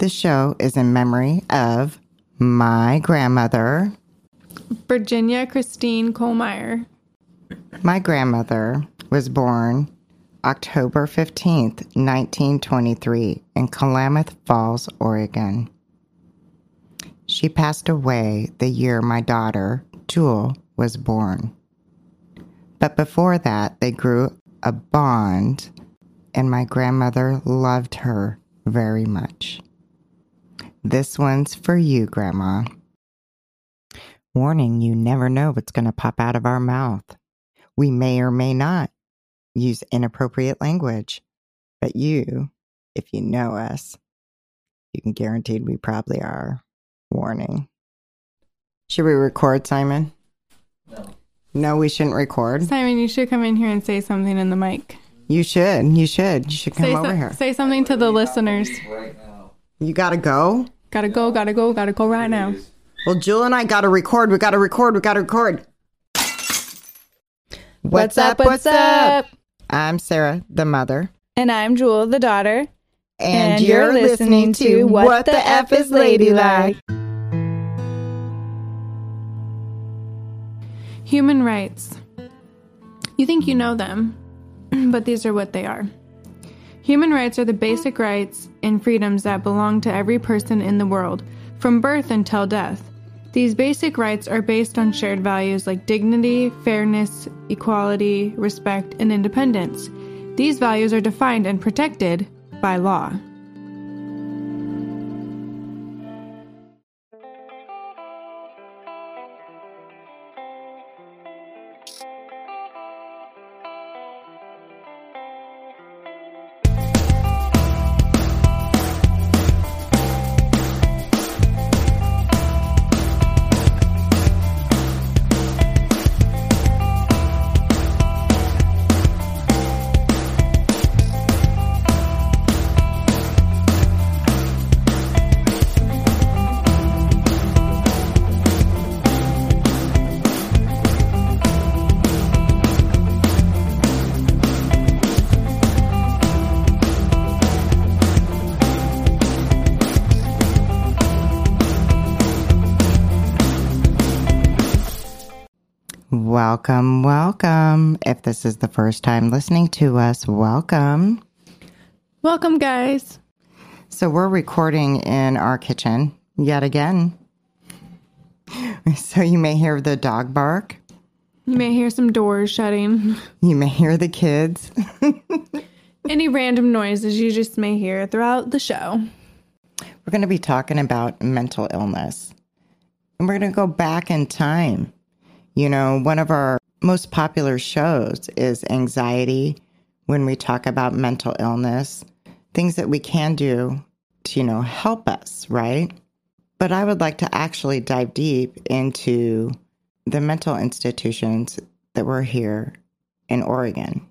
This show is in memory of my grandmother. Virginia Christine Kohlmeyer. My grandmother was born October 15th, 1923, in Klamath Falls, Oregon. She passed away the year my daughter, Jewel, was born. But before that, they grew a bond, and my grandmother loved her very much. This one's for you, Grandma. Warning you never know what's going to pop out of our mouth. We may or may not use inappropriate language, but you, if you know us, you can guarantee we probably are. Warning. Should we record, Simon? No. No, we shouldn't record. Simon, you should come in here and say something in the mic. You should. You should. You should come Say, over so- here. say something to the listeners. Right now. You gotta go. Gotta go, gotta go, gotta go right now. Well, Jewel and I gotta record. We gotta record. We gotta record. What's, up? What's up? I'm Sarah, the mother, And I'm Jewel, the daughter. and, And you're, you're listening, to What the F is Ladylike. Human rights. You think you know them, but these are what they are. Human rights are the basic rights and freedoms that belong to every person in the world, from birth until death. These basic rights are based on shared values like dignity, fairness, equality, respect, and independence. These values are defined and protected by law. Welcome, welcome. If this is the first time listening to us, welcome. Welcome, guys. So we're recording in our kitchen yet again. So you may hear the dog bark. You may hear some doors shutting. You may hear the kids. Any random noises you just may hear throughout the show. We're going to be talking about mental illness. And we're going to go back in time. You know, one of our most popular shows is anxiety when we talk about mental illness, things that we can do to, you know, help us, right? But I would like to actually dive deep into the mental institutions that were here in Oregon.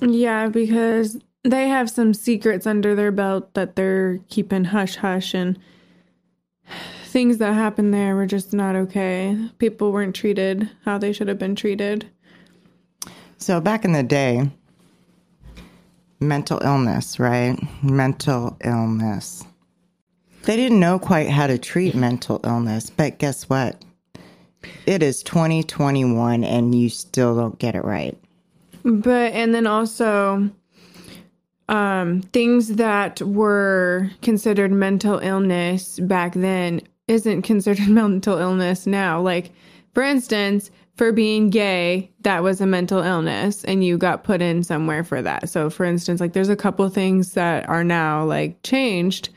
Yeah, because they have some secrets under their belt that they're keeping hush hush and things that happened there were just not okay. People weren't treated how they should have been treated. So back in the day, mental illness, right? Mental illness. They didn't know quite how to treat mental illness, but guess what? It is 2021 and you still don't get it right. But and then also um things that were considered mental illness back then isn't considered mental illness now. Like for instance, for being gay, that was a mental illness and you got put in somewhere for that. So for instance, like there's a couple things that are now like changed,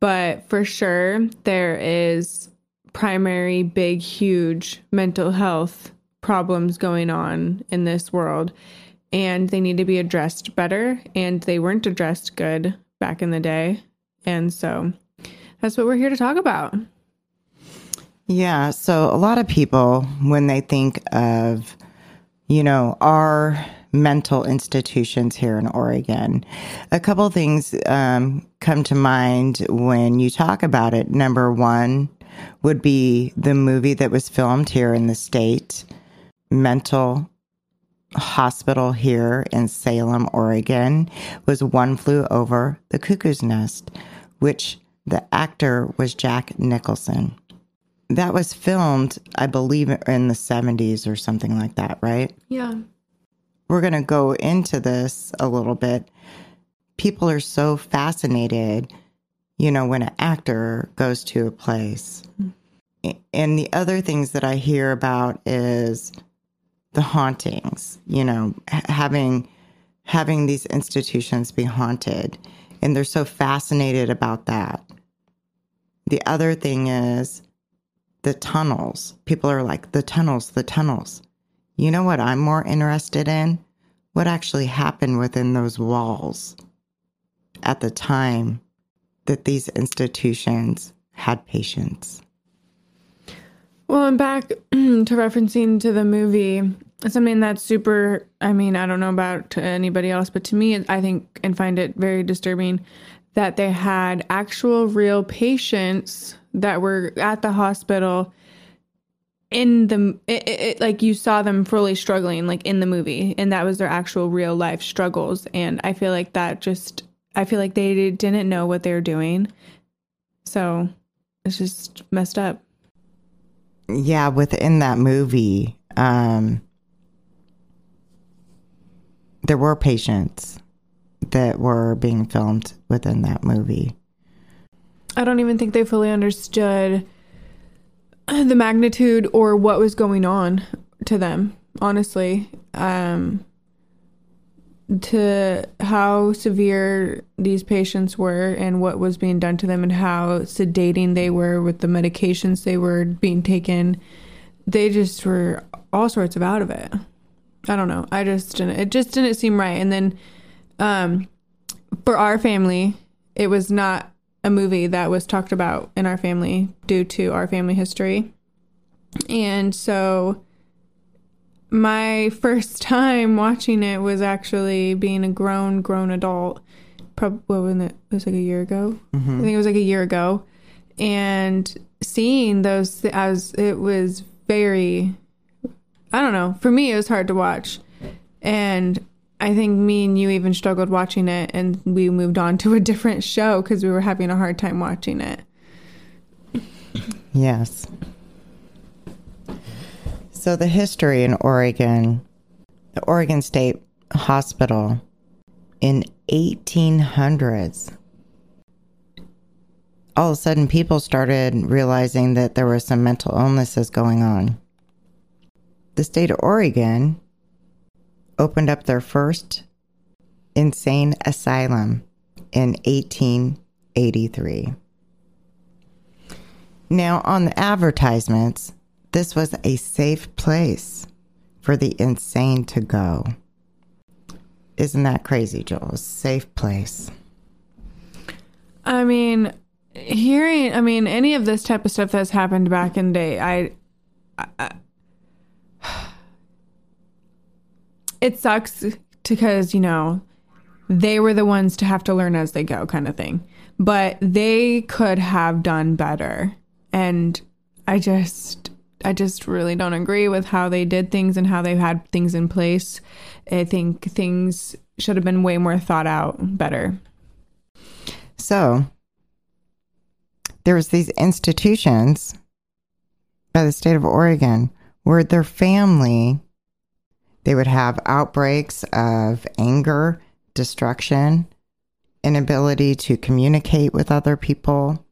but for sure there is primary big huge mental health problems going on in this world and they need to be addressed better and they weren't addressed good back in the day and so that's what we're here to talk about Yeah. So a lot of people, when they think of, you know, our mental institutions here in Oregon, a couple things um, come to mind when you talk about it. Number one would be the movie that was filmed here in the state, Mental Hospital here in Salem, Oregon, was One Flew Over the Cuckoo's Nest, which The actor was Jack Nicholson. That was filmed, I believe, in the 70s or something like that, right? Yeah. We're going to go into this a little bit. People are so fascinated, you know, when an actor goes to a place. Mm. And the other things that I hear about is the hauntings, you know, having having these institutions be haunted. And they're so fascinated about that. The other thing is the tunnels. People are like, the tunnels, the tunnels. You know what I'm more interested in? What actually happened within those walls at the time that these institutions had patients. Well, and back to referencing to the movie, something that's super, I mean, I don't know about anybody else, but to me, I think and find it very disturbing that they had actual real patients that were at the hospital in the it, it, like you saw them fully struggling like in the movie and that was their actual real life struggles and i feel like that just i feel like they didn't know what they were doing. So it's just messed up. Yeah within that movie um there were patients that were being filmed within that movie I don't even think they fully understood the magnitude or what was going on to them, honestly. Um, to how severe these patients were and what was being done to them and how sedating they were with the medications they were being taken. They just were all sorts of out of it. I don't know. I just didn't, it just didn't seem right. And then um, for our family, it was not a movie that was talked about in our family due to our family history. And so my first time watching it was actually being a grown, grown adult. Probably what was it? It was like a year ago. Mm-hmm. I think it was like a year ago, and seeing those as it was very. I don't know. For me, it was hard to watch, and I think me and you even struggled watching it, and we moved on to a different show because we were having a hard time watching it. Yes. So, the history in Oregon, the Oregon State Hospital in 1800s all of a sudden people started realizing that there were some mental illnesses going on. The state of Oregon opened up their first insane asylum in 1883. Now, on the advertisements, this was a safe place for the insane to go. Isn't that crazy, Joel? Safe place. I mean, hearing, I mean, any of this type of stuff that's happened back in the day, I, I it sucks because, you know, they were the ones to have to learn as they go kind of thing. But they could have done better. And I just I just really don't agree with how they did things and how they had things in place. I think things should have been way more thought out better. So, there was these institutions by the state of Oregon where their family they would have outbreaks of anger, destruction, inability to communicate with other people.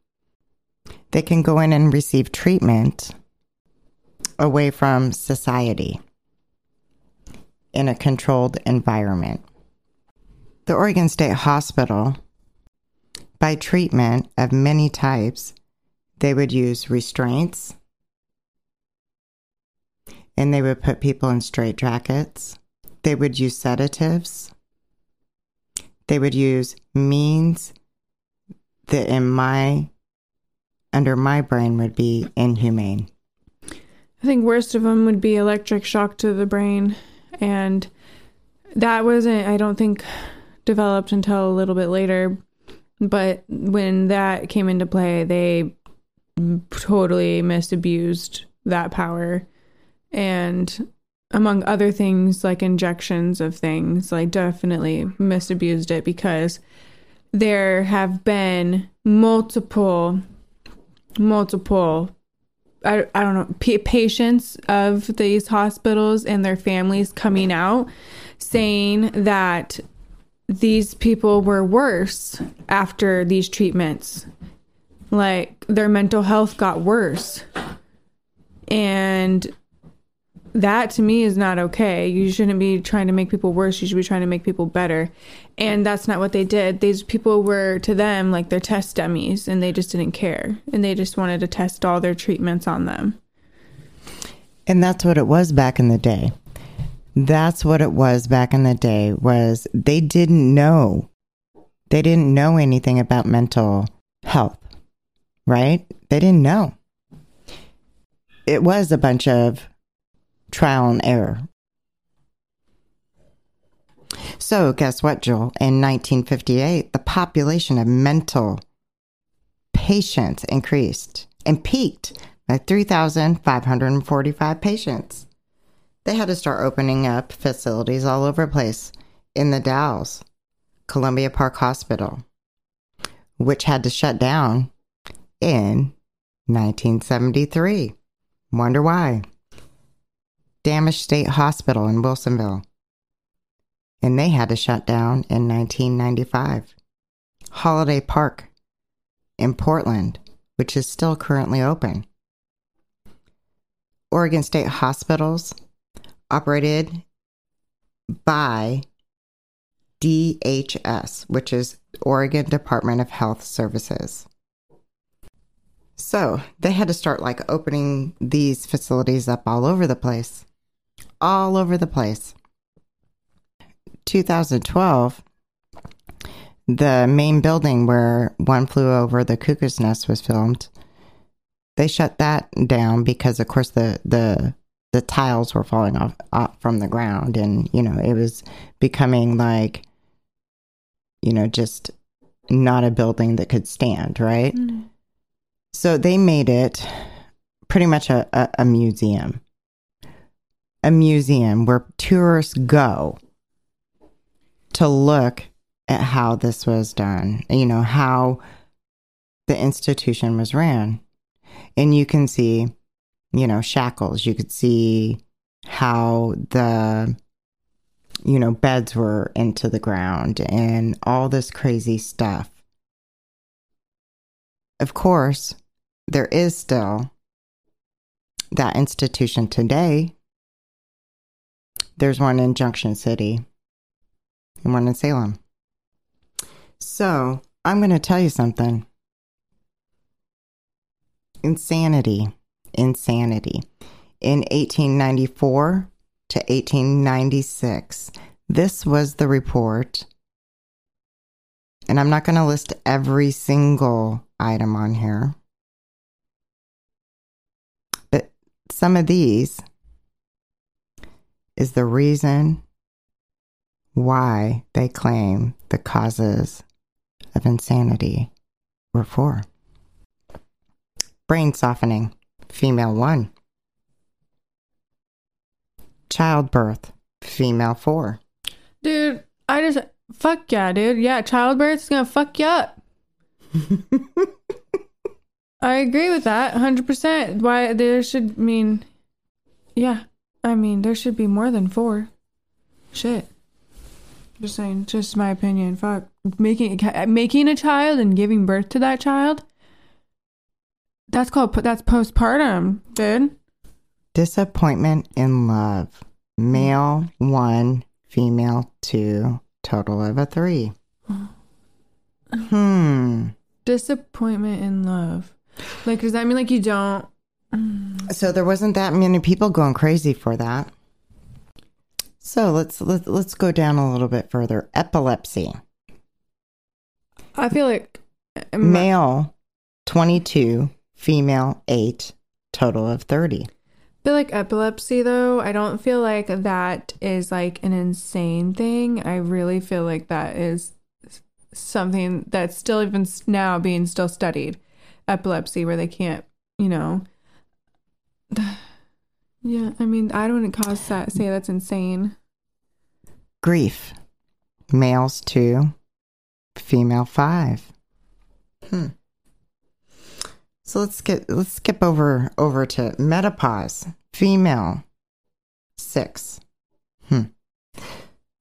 They can go in and receive treatment away from society in a controlled environment. The Oregon State Hospital, by treatment of many types, they would use restraints, and they would put people in straitjackets. They would use sedatives. They would use means that in my under my brain would be inhumane. I think worst of them would be electric shock to the brain and that wasn't I don't think developed until a little bit later but when that came into play they totally misabused that power and among other things like injections of things like definitely misabused it because there have been multiple, multiple, I, I don't know, pa- patients of these hospitals and their families coming out saying that these people were worse after these treatments. Like their mental health got worse. And that to me is not okay. You shouldn't be trying to make people worse. You should be trying to make people better. And that's not what they did. These people were to them like their test dummies and they just didn't care. And they just wanted to test all their treatments on them. And that's what it was back in the day. That's what it was back in the day was they didn't know. They didn't know anything about mental health. Right? They didn't know. It was a bunch of trial and error. So, guess what, Joel? In 1958, the population of mental patients increased and peaked by 3,545 patients. They had to start opening up facilities all over the place in the Dalles, Columbia Park Hospital, which had to shut down in 1973. Wonder why? Dammasch State Hospital in Wilsonville. And they had to shut down in 1995. Holiday Park in Portland, which is still currently open. Oregon State Hospitals operated by DHS, which is Oregon Department of Health Services. So they had to start like opening these facilities up all over the place. All over the place. 2012, the main building where One Flew Over the Cuckoo's Nest was filmed, they shut that down because, of course, the the the tiles were falling off, off from the ground, and you know it was becoming like, you know, just not a building that could stand, right? Mm. So they made it pretty much a, a, a museum. A museum where tourists go to look at how this was done, you know, how the institution was ran. And you can see, you know, shackles. You could see how the, you know, beds were into the ground and all this crazy stuff. Of course, there is still that institution today. There's one in Junction City and one in Salem. So I'm going to tell you something. Insanity. Insanity. In 1894 to 1896, this was the report. And I'm not going to list every single item on here. But some of these is the reason why they claim the causes of insanity were for. Brain softening, female 1. Childbirth, female 4. Dude, I just fuck yeah, dude. Yeah, childbirth is gonna fuck you up. I agree with that 100%. Why there should mean yeah. I mean, there should be more than 4. Shit. Just saying, just my opinion. Fuck making making a child and giving birth to that child. That's called that's postpartum, dude. Disappointment in love. Male 1, female 2, total of a 3. Hmm. Disappointment in love. Like, does that mean like you don't? So there wasn't that many people going crazy for that. So let's let, let's go down a little bit further. Epilepsy. I feel like Male 22, female 8, total of 30. feel like epilepsy though. I don't feel like that is like an insane thing. I really feel like that is something that's still even now being still studied. Epilepsy, where they can't, you know. Yeah, I mean, I don't cause that say that's insane. Grief. Males 2, female 5. Hmm. So let's get let's skip over over to menopause. Female. Six. Hmm.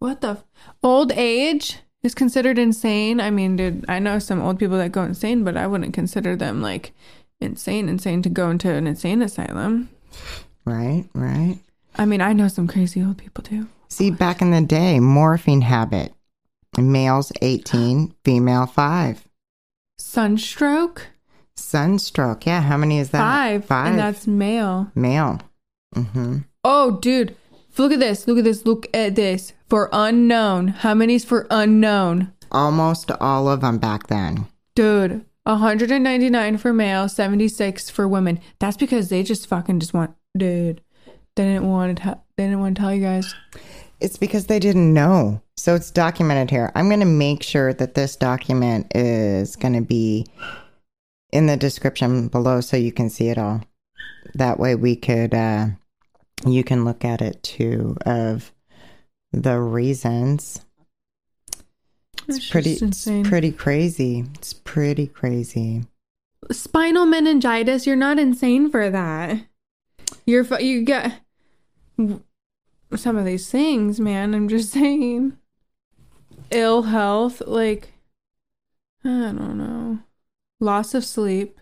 What the? F- old age is considered insane. I mean, dude, I know some old people that go insane, but I wouldn't consider them like insane, insane to go into an insane asylum. Right, right. I mean, I know some crazy old people too. See, back in the day, morphine habit. Males 18, female 5. Sunstroke? Sunstroke. Yeah, how many is that? Five. Five. And that's male. male. Mm-hmm. Oh, dude. Look at this. Look at this. Look at this. For unknown. How many's for unknown? Almost all of them back then. Dude. 199 for male, 76 for women. That's because they just fucking just want, dude. They didn't want to. They didn't want to tell you guys. It's because they didn't know. So it's documented here. I'm going to make sure that this document is going to be in the description below so you can see it all. That way we could, uh, you can look at it too of the reasons. It's It's pretty, it's pretty crazy. It's pretty crazy. Spinal meningitis. You're not insane for that. You're you get some of these things, man. I'm just saying. Ill health, like I don't know, loss of sleep.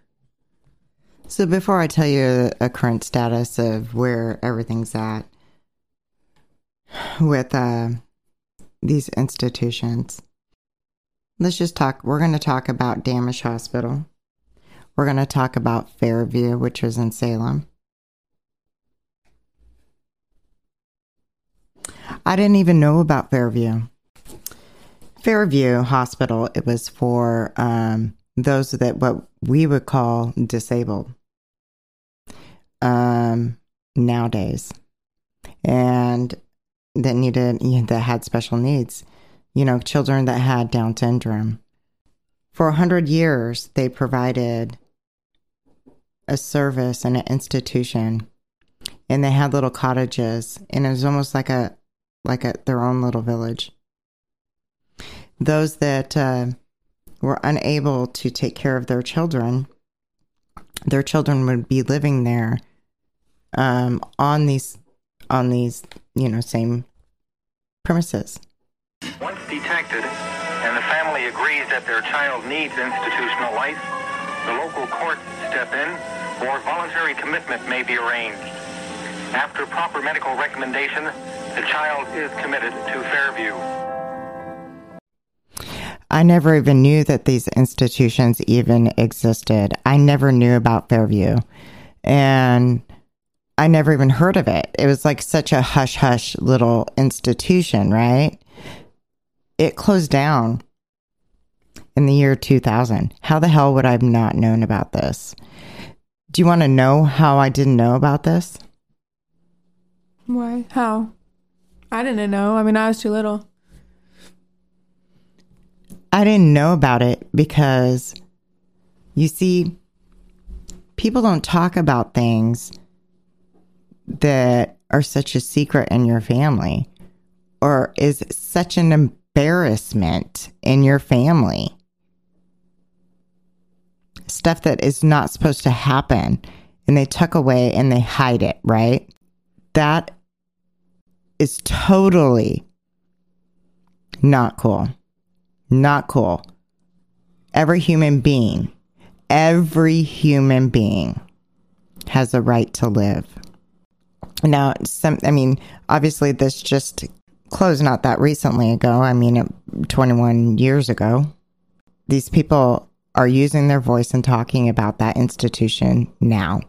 So before I tell you a current status of where everything's at with uh, these institutions, let's just talk. We're going to talk about Dammasch Hospital. We're going to talk about Fairview, which was in Salem. I didn't even know about Fairview. Fairview Hospital, it was for um, those that what we would call disabled um, nowadays, and that needed that had special needs. You know, children that had Down syndrome. For a hundred years, they provided a service and an institution, and they had little cottages, and it was almost like a like a their own little village. Those that uh, were unable to take care of their children, their children would be living there um, on these on these you know same premises. Detected and the family agrees that their child needs institutional life, the local court step in or voluntary commitment may be arranged. After proper medical recommendation, the child is committed to Fairview. I never even knew that these institutions even existed. I never knew about Fairview. And I never even heard of it. It was like such a hush hush little institution, right? It closed down in the year 2000. How the hell would I have not known about this? Do you want to know how I didn't know about this? Why? How? I didn't know. I mean, I was too little. I didn't know about it because you see, people don't talk about things that are such a secret in your family or is such an embarrassment in your family. Stuff that is not supposed to happen and they tuck away and they hide it, right? That is totally not cool. Not cool. Every human being, every human being has a right to live. Now, some, I mean, obviously, this just closed not that recently ago. I mean, uh, 21 years ago. These people are using their voice and talking about that institution now.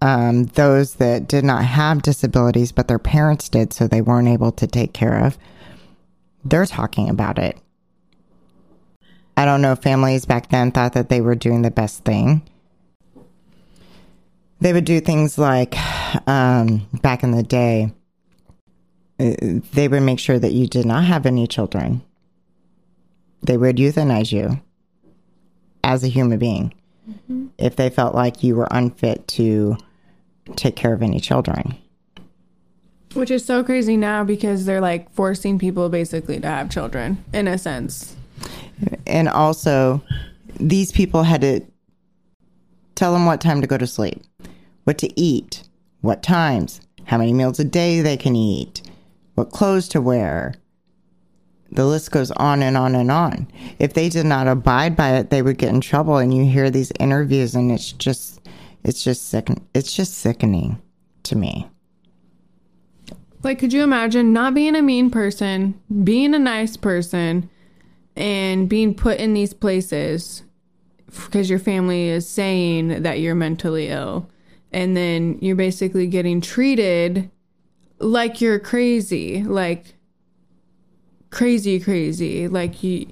Um, those that did not have disabilities, but their parents did, so they weren't able to take care of, they're talking about it. I don't know if families back then thought that they were doing the best thing. They would do things like, um, back in the day, uh, they would make sure that you did not have any children. They would euthanize you as a human being if they felt like you were unfit to take care of any children. Which is so crazy now because they're like forcing people basically to have children in a sense. And also, these people had to tell them what time to go to sleep, what to eat, what times, how many meals a day they can eat, what clothes to wear. The list goes on and on and on. If they did not abide by it, they would get in trouble. And you hear these interviews, and it's just, it's just sick. It's just sickening to me. Like, could you imagine not being a mean person, being a nice person, and being put in these places because your family is saying that you're mentally ill? And then you're basically getting treated like you're crazy, like crazy, crazy. Like, you,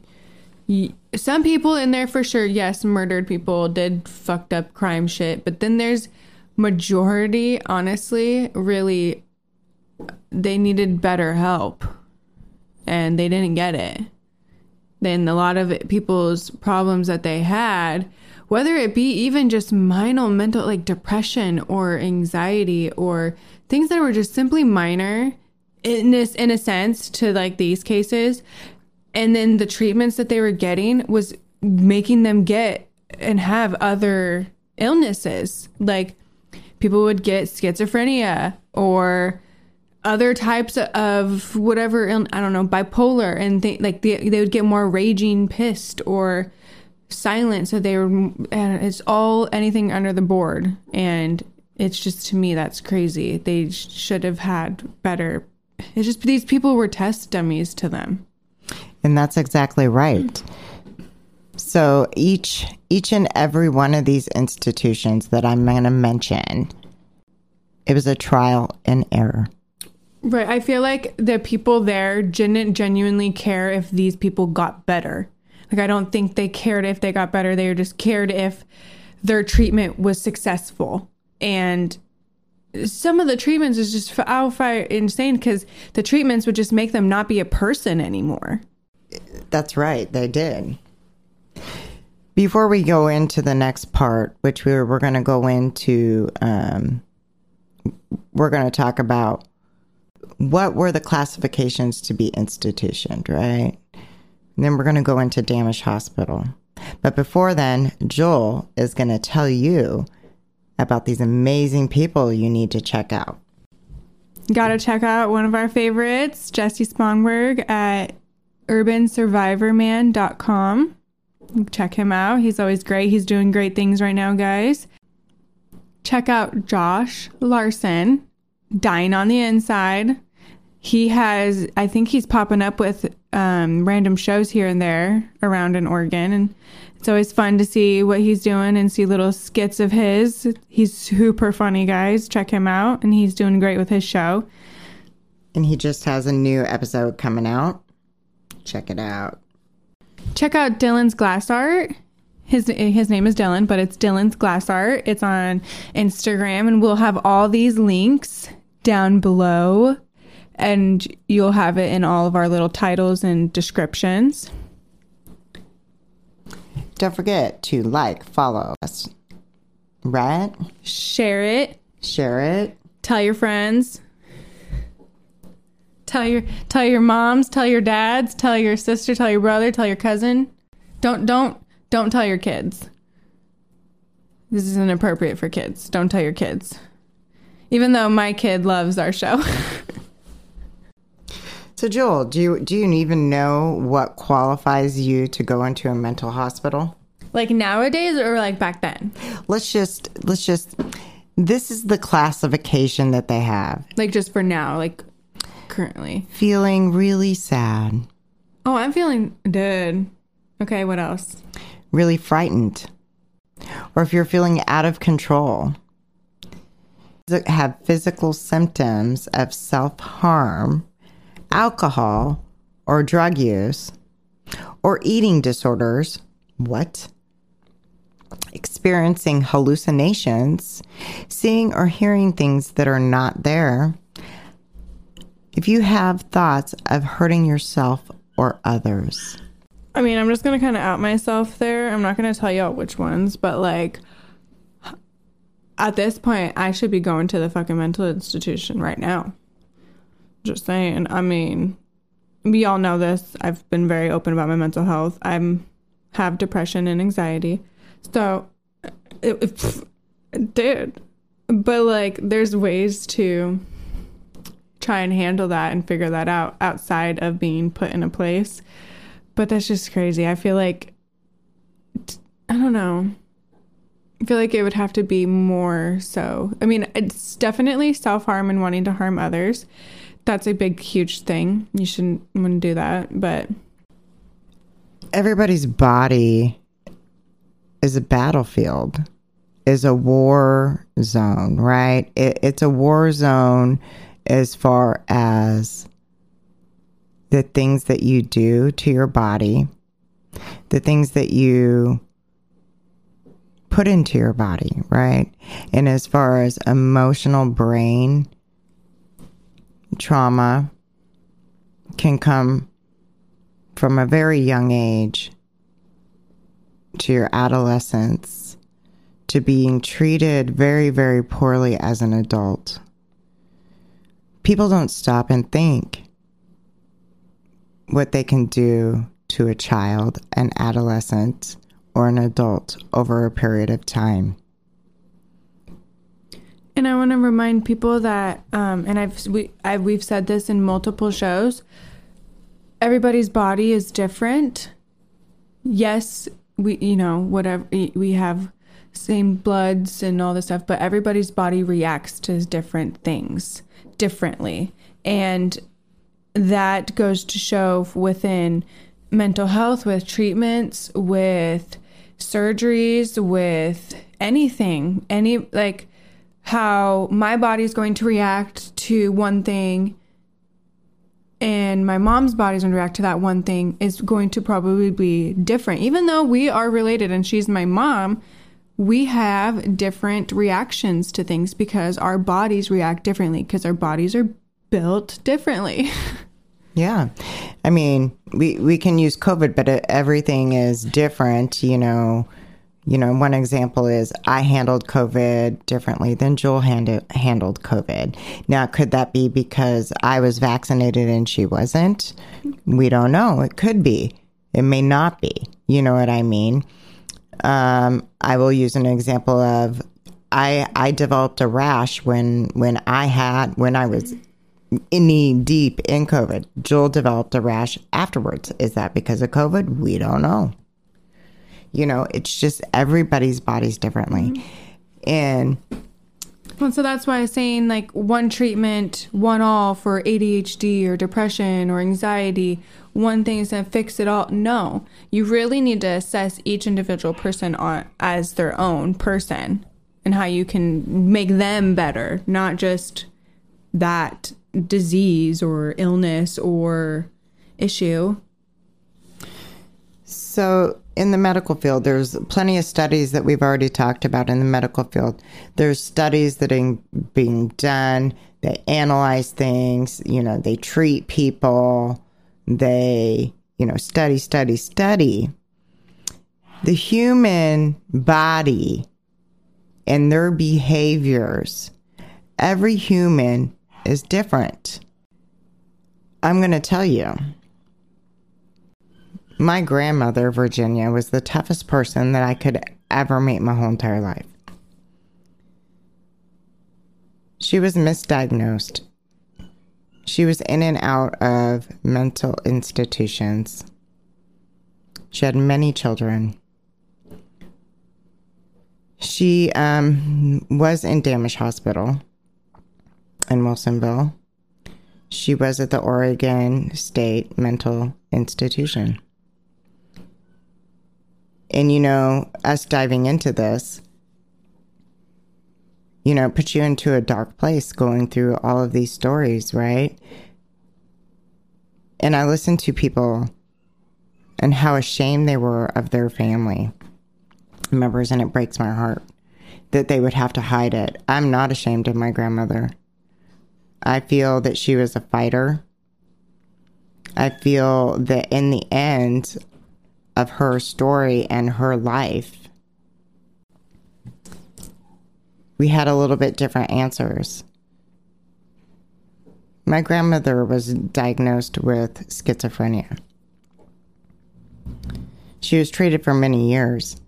you some people in there for sure, yes, murdered people, did fucked up crime shit, but then there's majority, honestly, really they needed better help and they didn't get it. Then a lot of it, people's problems that they had, whether it be even just minor mental like depression or anxiety or things that were just simply minor in this in a sense to like these cases and then the treatments that they were getting was making them get and have other illnesses. Like people would get schizophrenia or other types of whatever I don't know bipolar and they like they, they would get more raging pissed or silent so they were and it's all anything under the board and it's just to me that's crazy they should have had better it's just these people were test dummies to them and that's exactly right so each each and every one of these institutions that i'm going to mention it was a trial and error Right. I feel like the people there didn't genuinely care if these people got better. Like, I don't think they cared if they got better. They just cared if their treatment was successful. And some of the treatments is just outright insane because the treatments would just make them not be a person anymore. That's right. They did. Before we go into the next part, which we're, we're going to go into, um, we're going to talk about what were the classifications to be institutioned, right? And then we're going to go into Dammasch Hospital. But before then, Joel is going to tell you about these amazing people you need to check out. Gotta check out one of our favorites, Jesse Spongberg at urbansurvivorman.com. Check him out. He's always great. He's doing great things right now, guys. Check out Josh Larson, Dying on the Inside he has i think he's popping up with um, random shows here and there around in oregon. And it's always fun to see what he's doing and see little skits of his. He's super funny guys. Check him out. And he's doing great with his show. And he just has a new episode coming out. Check it out. Check out dylan's glass art. His his name is Dylan, but it's Dylan's Glass Art. It's on Instagram, and we'll have all these links down below and you'll have it in all of our little titles and descriptions. Don't forget to like, follow us, right? Share it. Share it. Tell your friends. Tell your tell your moms, tell your dads, tell your sister, tell your brother, tell your cousin. Don't don't don't tell your kids. This is inappropriate for kids. Don't tell your kids. Even though my kid loves our show. So Joel, do you do you even know what qualifies you to go into a mental hospital? Like nowadays or like back then? Let's just let's just this is the classification that they have. Like just for now, like currently. Feeling really sad. Oh, I'm feeling dead. Okay, what else? Really frightened. Or if you're feeling out of control. Have physical symptoms of self harm alcohol or drug use, or eating disorders. What? Experiencing hallucinations, seeing or hearing things that are not there. If you have thoughts of hurting yourself or others. I mean, I'm just going to kind of out myself there. I'm not going to tell you all which ones, but like at this point, I should be going to the fucking mental institution right now. Just saying. I mean, we all know this. I've been very open about my mental health. I'm have depression and anxiety. So, it, it, dude, but like, there's ways to try and handle that and figure that out outside of being put in a place. But that's just crazy. I feel like, I don't know. I feel like it would have to be more so. I mean, it's definitely self harm and wanting to harm others. That's a big, huge thing. You shouldn't want to do that. But everybody's body is a battlefield, is a war zone, right? It, it's a war zone as far as the things that you do to your body, the things that you put into your body, right? And as far as emotional brain trauma can come from a very young age to your adolescence to being treated very, very poorly as an adult. People don't stop and think what they can do to a child, an adolescent, or an adult over a period of time. And I want to remind people that, um, and I've we I've, we've said this in multiple shows. Everybody's body is different. Yes, we you know whatever we have same bloods and all this stuff, but everybody's body reacts to different things differently, and that goes to show within mental health with treatments with surgeries with anything any like how my body's going to react to one thing and my mom's body's going to react to that one thing is going to probably be different even though we are related and she's my mom we have different reactions to things because our bodies react differently because our bodies are built differently Yeah. I mean, we, we can use COVID, but uh, everything is different. You know, you know, one example is I handled COVID differently than Joel handled handled COVID. Now, could that be because I was vaccinated and she wasn't? We don't know. It could be. It may not be. You know what I mean? Um, I will use an example of I I developed a rash when when I had when I was knee deep in COVID. Joel developed a rash afterwards. Is that because of COVID? We don't know. You know, it's just everybody's body's differently. Mm-hmm. And well, so that's why I'm saying like one treatment, one all for ADHD or depression or anxiety, one thing is going to fix it all. No, you really need to assess each individual person on, as their own person and how you can make them better, not just that disease or illness or issue. So, in the medical field, there's plenty of studies that we've already talked about in the medical field. There's studies that are being done, they analyze things, you know, they treat people, they, you know, study, study, study. The human body and their behaviors, every human is different. I'm going to tell you. My grandmother, Virginia, was the toughest person that I could ever meet my whole entire life. She was misdiagnosed. She was in and out of mental institutions. She had many children. She um, was in Dammasch Hospital in Wilsonville. She was at the Oregon State Mental Institution. And, you know, us diving into this, you know, puts you into a dark place going through all of these stories, right? And I listened to people and how ashamed they were of their family members, and it breaks my heart that they would have to hide it. I'm not ashamed of my grandmother. I feel that she was a fighter. I feel that in the end of her story and her life, we had a little bit different answers. My grandmother was diagnosed with schizophrenia. She was treated for many years.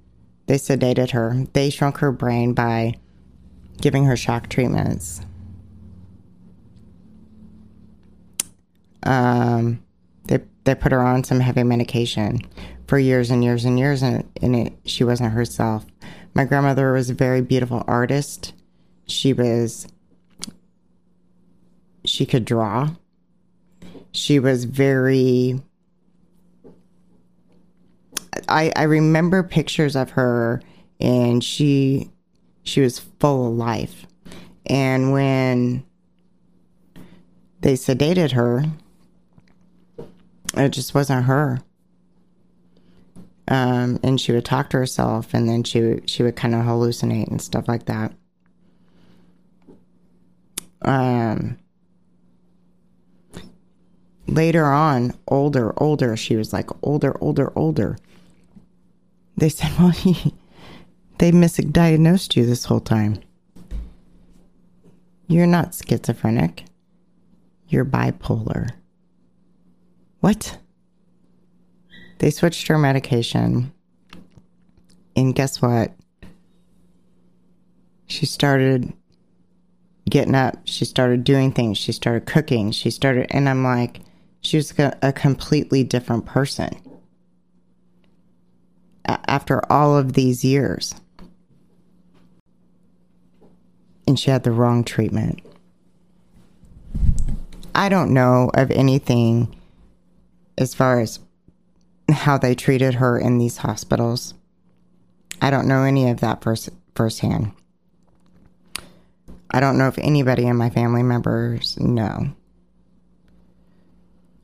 They sedated her. They shrunk her brain by giving her shock treatments. Um, they they put her on some heavy medication for years and years and years, and, and it, she wasn't herself. My grandmother was a very beautiful artist. She was. She could draw. She was very. I I remember pictures of her, and she she was full of life. And when they sedated her, it just wasn't her. Um, and she would talk to herself, and then she she would kind of hallucinate and stuff like that. Um, later on, older, older, she was like older, older, older. They said, "Well, he, they misdiagnosed you this whole time. You're not schizophrenic. You're bipolar." What? They switched her medication. And guess what? She started getting up. She started doing things. She started cooking. She started, and I'm like, she was a completely different person after all of these years. And she had the wrong treatment. I don't know of anything as far as how they treated her in these hospitals. I don't know any of that first firsthand. I don't know if anybody in my family members know.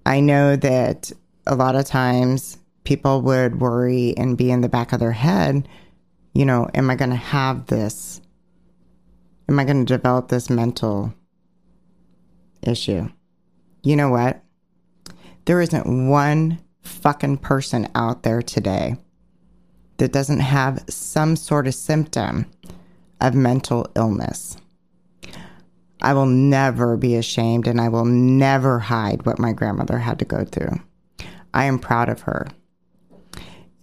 I know that a lot of times people would worry and be in the back of their head, you know, am I going to have this? Am I going to develop this mental issue? You know what? There isn't one fucking person out there today that doesn't have some sort of symptom of mental illness. I will never be ashamed and I will never hide what my grandmother had to go through. I am proud of her.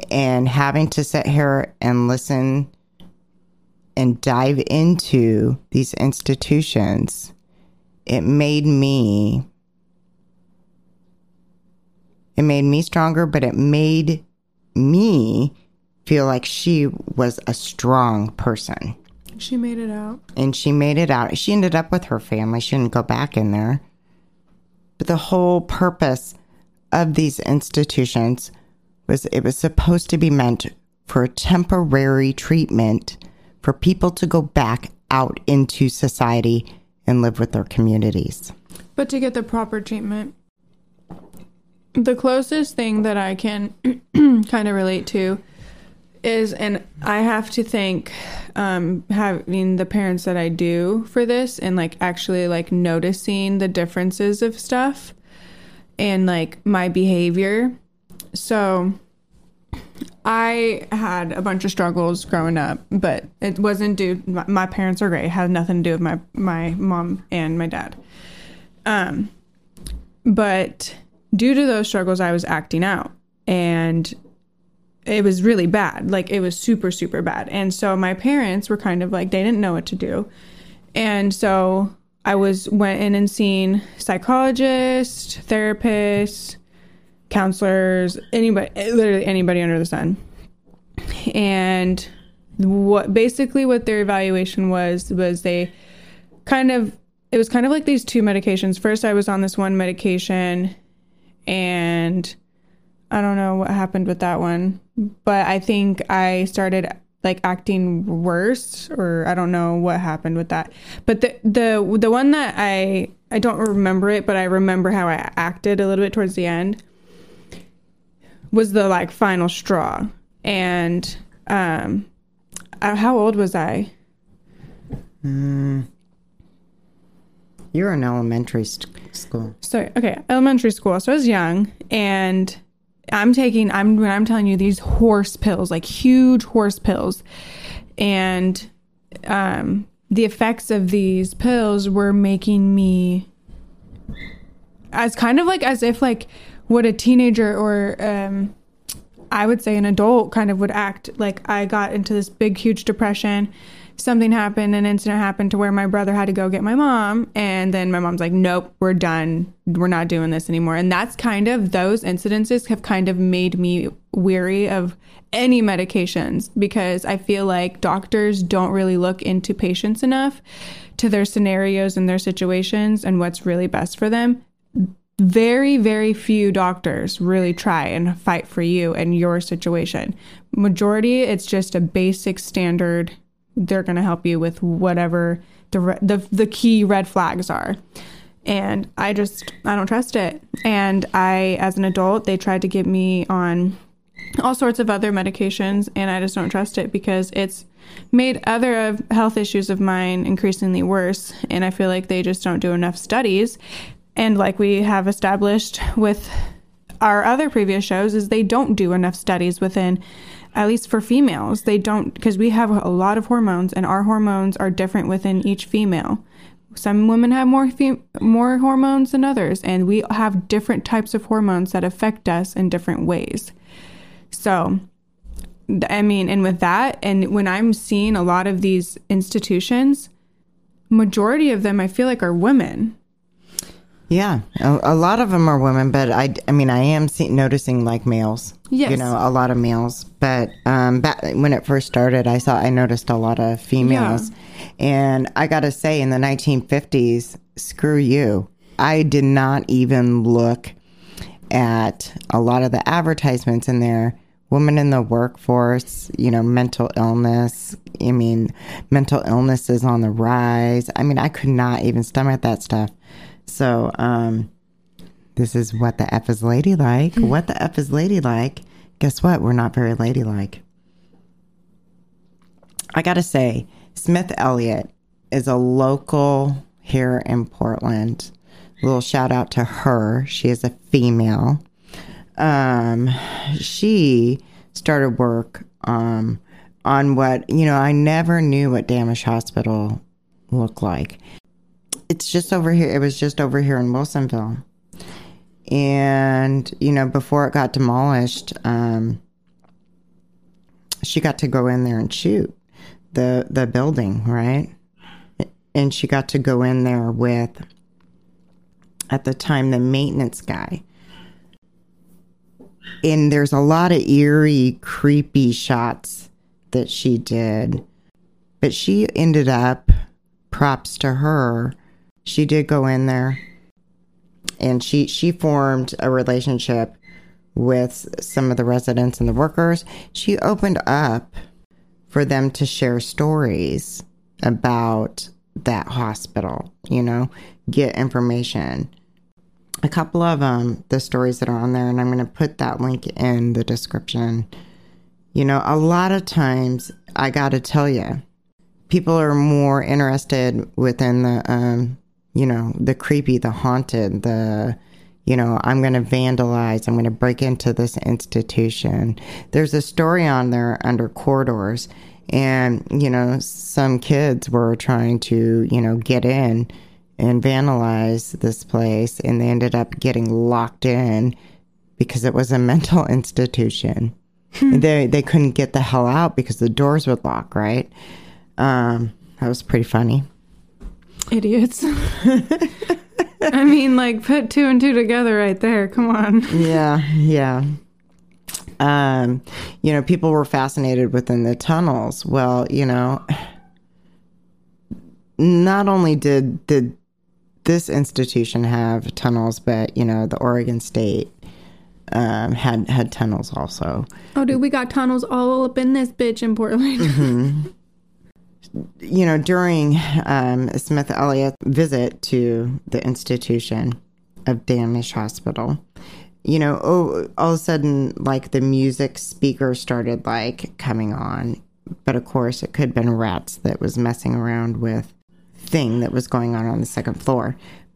And having to sit here and listen and dive into these institutions, it made me it made me stronger, but it made me feel like she was a strong person. She made it out. And she made it out. She ended up with her family. She didn't go back in there. But the whole purpose of these institutions was it was supposed to be meant for a temporary treatment for people to go back out into society and live with their communities. But to get the proper treatment. The closest thing that I can kind of relate to is, and I have to thank um, having the parents that I do for this and like actually like noticing the differences of stuff and like my behavior. So I had a bunch of struggles growing up, but it wasn't due. My, parents are great. It had nothing to do with my my mom and my dad. Um, but due to those struggles, I was acting out and it was really bad. Like it was super, super bad. And so my parents were kind of like, they didn't know what to do. And so I was went in and seen psychologists, therapists, counselors, anybody, literally anybody under the sun. And what basically what their evaluation was was they kind of it was kind of like these two medications. First, I was on this one medication and I don't know what happened with that one, but I think I started like acting worse or I don't know what happened with that. But the the the one that I I don't remember it, but I remember how I acted a little bit towards the end was the like final straw. And um uh, how old was I? Mm. You're in elementary school. So okay, elementary school. So I was young, and I'm taking. I'm when I'm telling you these horse pills, like huge horse pills, and um, the effects of these pills were making me as kind of like as if like what a teenager or um, I would say an adult kind of would act like I got into this big, huge depression. Something happened, an incident happened to where my brother had to go get my mom. And then my mom's like, nope, we're done. We're not doing this anymore. And that's kind of, those incidences have kind of made me weary of any medications because I feel like doctors don't really look into patients enough to their scenarios and their situations and what's really best for them very very few doctors really try and fight for you and your situation majority it's just a basic standard they're going to help you with whatever the, the the key red flags are. And i just i don't trust it. And i as an adult they tried to get me on all sorts of other medications and i just don't trust it because it's made other health issues of mine increasingly worse and i feel like they just don't do enough studies. And like we have established with our other previous shows, is they don't do enough studies within, at least for females. They don't, because we have a lot of hormones and our hormones are different within each female. Some women have more fem- more hormones than others, and we have different types of hormones that affect us in different ways. So, I mean, and with that, and when I'm seeing a lot of these institutions, majority of them I feel like are women yeah, a, a, lot of them are women, but I, I mean, I am see, noticing like males. Yes. you know, a lot of males. But um, back when it first started, I saw I noticed a lot of females, yeah. and I got to say, in the 1950s, screw you, I did not even look at a lot of the advertisements in there. Women in the workforce, you know, mental illness. I mean, mental illness is on the rise. I mean, I could not even stomach that stuff. So, um, this is what the F is ladylike. Mm-hmm. What the F is ladylike. Guess what? We're not very ladylike. I gotta say, Smith Elliott is a local here in Portland. A little shout out to her. She is a female. Um, she started work um, on what, you know, I never knew what Dammasch Hospital looked like it's just over here. It was just over here in Wilsonville. And, you know, before it got demolished, um, she got to go in there and shoot the the building, right? And she got to go in there with at the time the maintenance guy. And there's a lot of eerie, creepy shots that she did. But she ended up, props to her, she did go in there and she she formed a relationship with some of the residents and the workers. She opened up for them to share stories about that hospital, you know, get information. A couple of um the stories that are on there and I'm going to put that link in the description. You know, a lot of times I got to tell you, people are more interested within the um you know, the creepy, the haunted, the, you know, I'm going to vandalize, I'm going to break into this institution. There's a story on there under corridors, and, you know, some kids were trying to, you know, get in and vandalize this place, and they ended up getting locked in because it was a mental institution. Hmm. They, they couldn't get the hell out because the doors would lock, right? Um, that was pretty funny. Idiots. I mean, like, put two and two together right there. Come on. Yeah, yeah. Um, you know, people were fascinated within the tunnels. Well, you know, not only did did this institution have tunnels, but you know, the Oregon State um, had had tunnels also. Oh, dude, we got tunnels all up in this bitch in Portland. Mm-hmm you know, during um, Smith Elliott's visit to the institution of Dammasch Hospital, you know, oh, all of a sudden, like the music speaker started like coming on. But of course, it could have been rats that was messing around with thing that was going on on the second floor.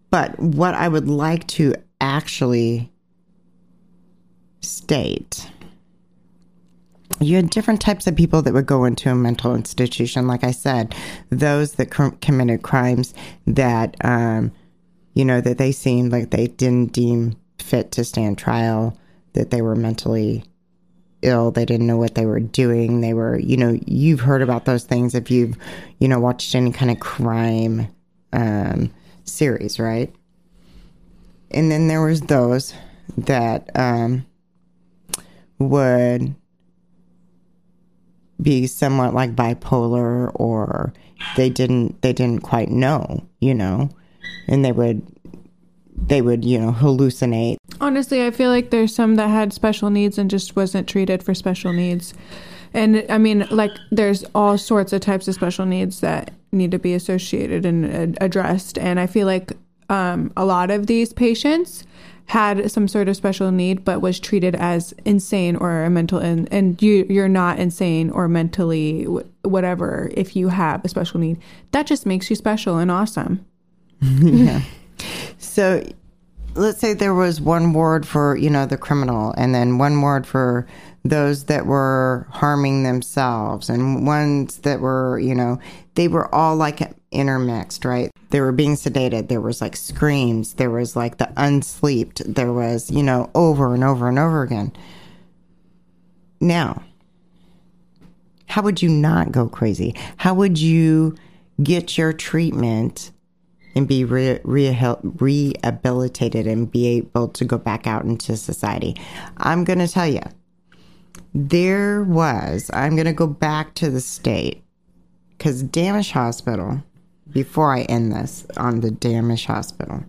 But what I would like to actually state you had different types of people that would go into a mental institution. Like I said, those that com- committed crimes that, um, you know, that they seemed like they didn't deem fit to stand trial, that they were mentally ill. They didn't know what they were doing. They were, you know, you've heard about those things if you've, you know, watched any kind of crime um, series, right? And then there was those that um, would be somewhat like bipolar or they didn't they didn't quite know, you know, and they would they would, you know, hallucinate. Honestly, I feel like there's some that had special needs and just wasn't treated for special needs. And I mean, like, there's all sorts of types of special needs that need to be associated and addressed. And I feel like um, a lot of these patients had some sort of special need but was treated as insane or a mental and and you you're not insane or mentally whatever if you have a special need. That just makes you special and awesome. Yeah. So let's say there was one word for you know the criminal and then one word for those that were harming themselves and ones that were you know they were all like intermixed right they were being sedated. There was like screams. There was like the unsleeped. There was, you know, over and over and over again. Now, how would you not go crazy? How would you get your treatment and be re- re- rehabilitated and be able to go back out into society? I'm going to tell you, there was, I'm going to go back to the state because Dammasch Hospital before I end this on the Dammasch Hospital.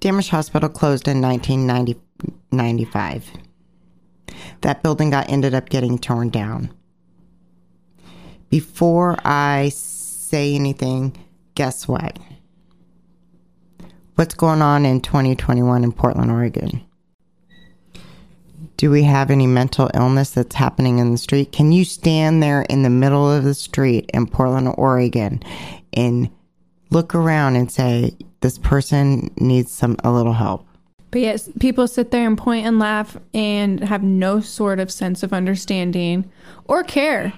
Dammasch Hospital closed in 1995. That building got ended up getting torn down. Before I say anything, guess what? What's going on in 2021 in Portland, Oregon? Do we have any mental illness that's happening in the street? Can you stand there in the middle of the street in Portland, Oregon and look around and say, this person needs some a little help? But yes, people sit there and point and laugh and have no sort of sense of understanding or care.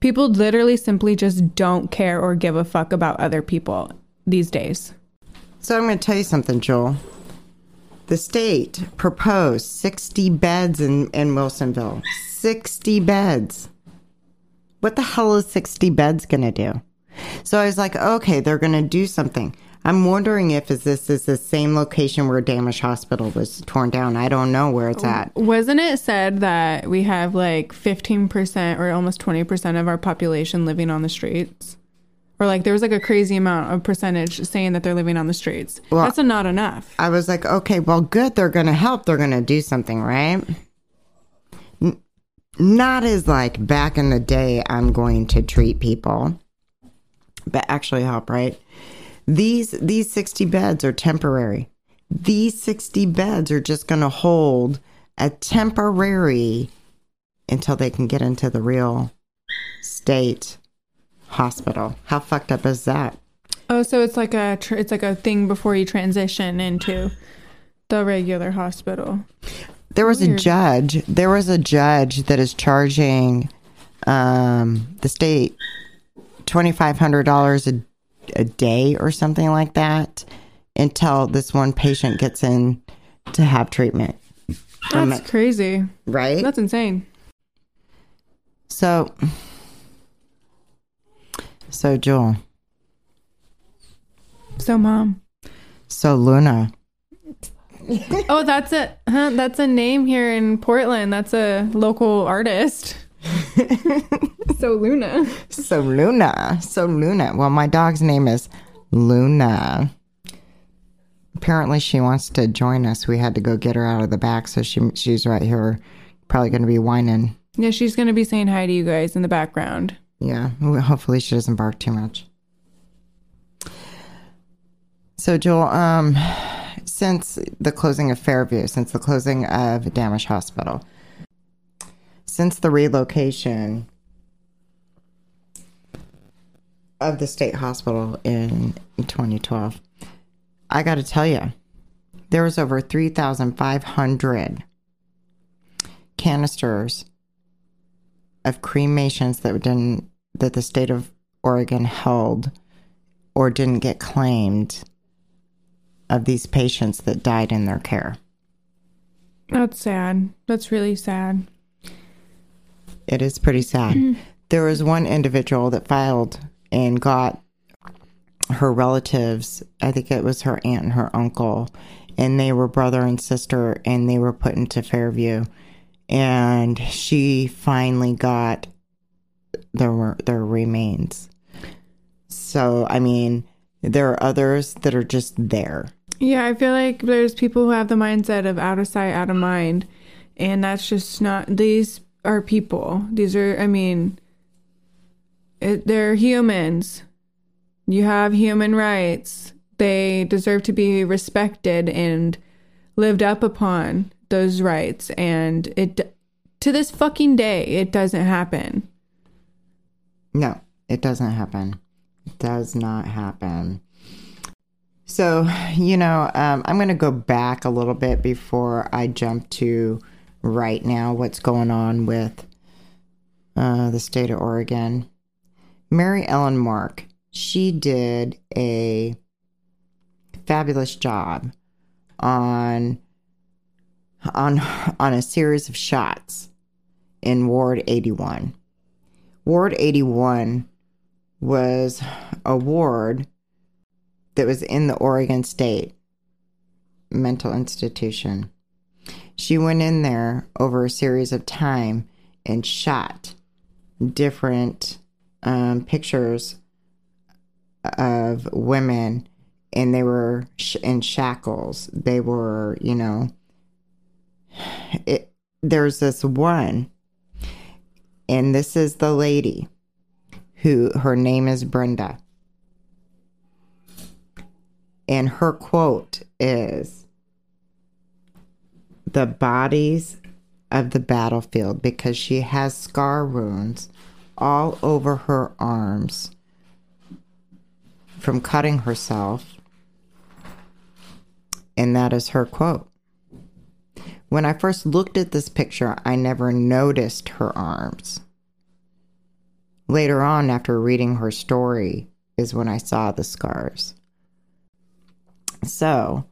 People literally simply just don't care or give a fuck about other people these days. So I'm going to tell you something, Joel. The state proposed 60 beds in, in Wilsonville. 60 beds. What the hell is 60 beds going to do? So I was like, okay, they're going to do something. I'm wondering if is this is the same location where Dammasch Hospital was torn down. I don't know where it's at. Wasn't it said that we have like 15% or almost 20% of our population living on the streets? Or like there was like a crazy amount of percentage saying that they're living on the streets. Well, That's not enough. I was like, okay, well, good. They're going to help. They're going to do something, right? N- not as like back in the day, I'm going to treat people, but actually help, right? These these 60 beds are temporary. These 60 beds are just going to hold a temporary until they can get into the real state hospital. How fucked up is that? Oh, so it's like a tr- it's like a thing before you transition into the regular hospital. There was Weird. a judge. There was a judge that is charging um, the state twenty five hundred dollars a a day or something like that until this one patient gets in to have treatment. That's crazy. Right? That's insane. So so, Joel. So, mom. So, Luna. oh, that's a huh, that's a name here in Portland. That's a local artist. so Luna. So Luna. So Luna. Well, my dog's name is Luna. Apparently, she wants to join us. We had to go get her out of the back, so she she's right here, probably going to be whining. Yeah, she's going to be saying hi to you guys in the background. Yeah, hopefully she doesn't bark too much. So, Joel, um, since the closing of Fairview, since the closing of Dammasch Hospital, since the relocation of the state hospital in 2012, I got to tell you, there was over 3,500 canisters of cremations that didn't that the state of Oregon held or didn't get claimed of these patients that died in their care. That's sad. That's really sad. It is pretty sad. Mm-hmm. there was one individual that filed and got her relatives, I think it was her aunt and her uncle, and they were brother and sister, and they were put into Fairview. And she finally got their were, their remains. So I mean, there are others that are just there. Yeah, I feel like there's people who have the mindset of out of sight, out of mind. And that's just not, these are people. These are, I mean, it, they're humans. You have human rights. They deserve to be respected and lived up upon those rights. And it, to this fucking day, it doesn't happen. No, it doesn't happen. It does not happen. So, you know, um, I'm going to go back a little bit before I jump to right now what's going on with uh, the state of Oregon. Mary Ellen Mark, she did a fabulous job on on on a series of shots in Ward 81. Ward 81 was a ward that was in the Oregon State mental institution. She went in there over a series of time and shot different um, pictures of women, and they were sh- in shackles. They were, you know, it, there's this one, and this is the lady who her name is Brenda and her quote is the bodies of the battlefield because she has scar wounds all over her arms from cutting herself. And that is her quote. When I first looked at this picture, I never noticed her arms. Later on, after reading her story, is when I saw the scars. So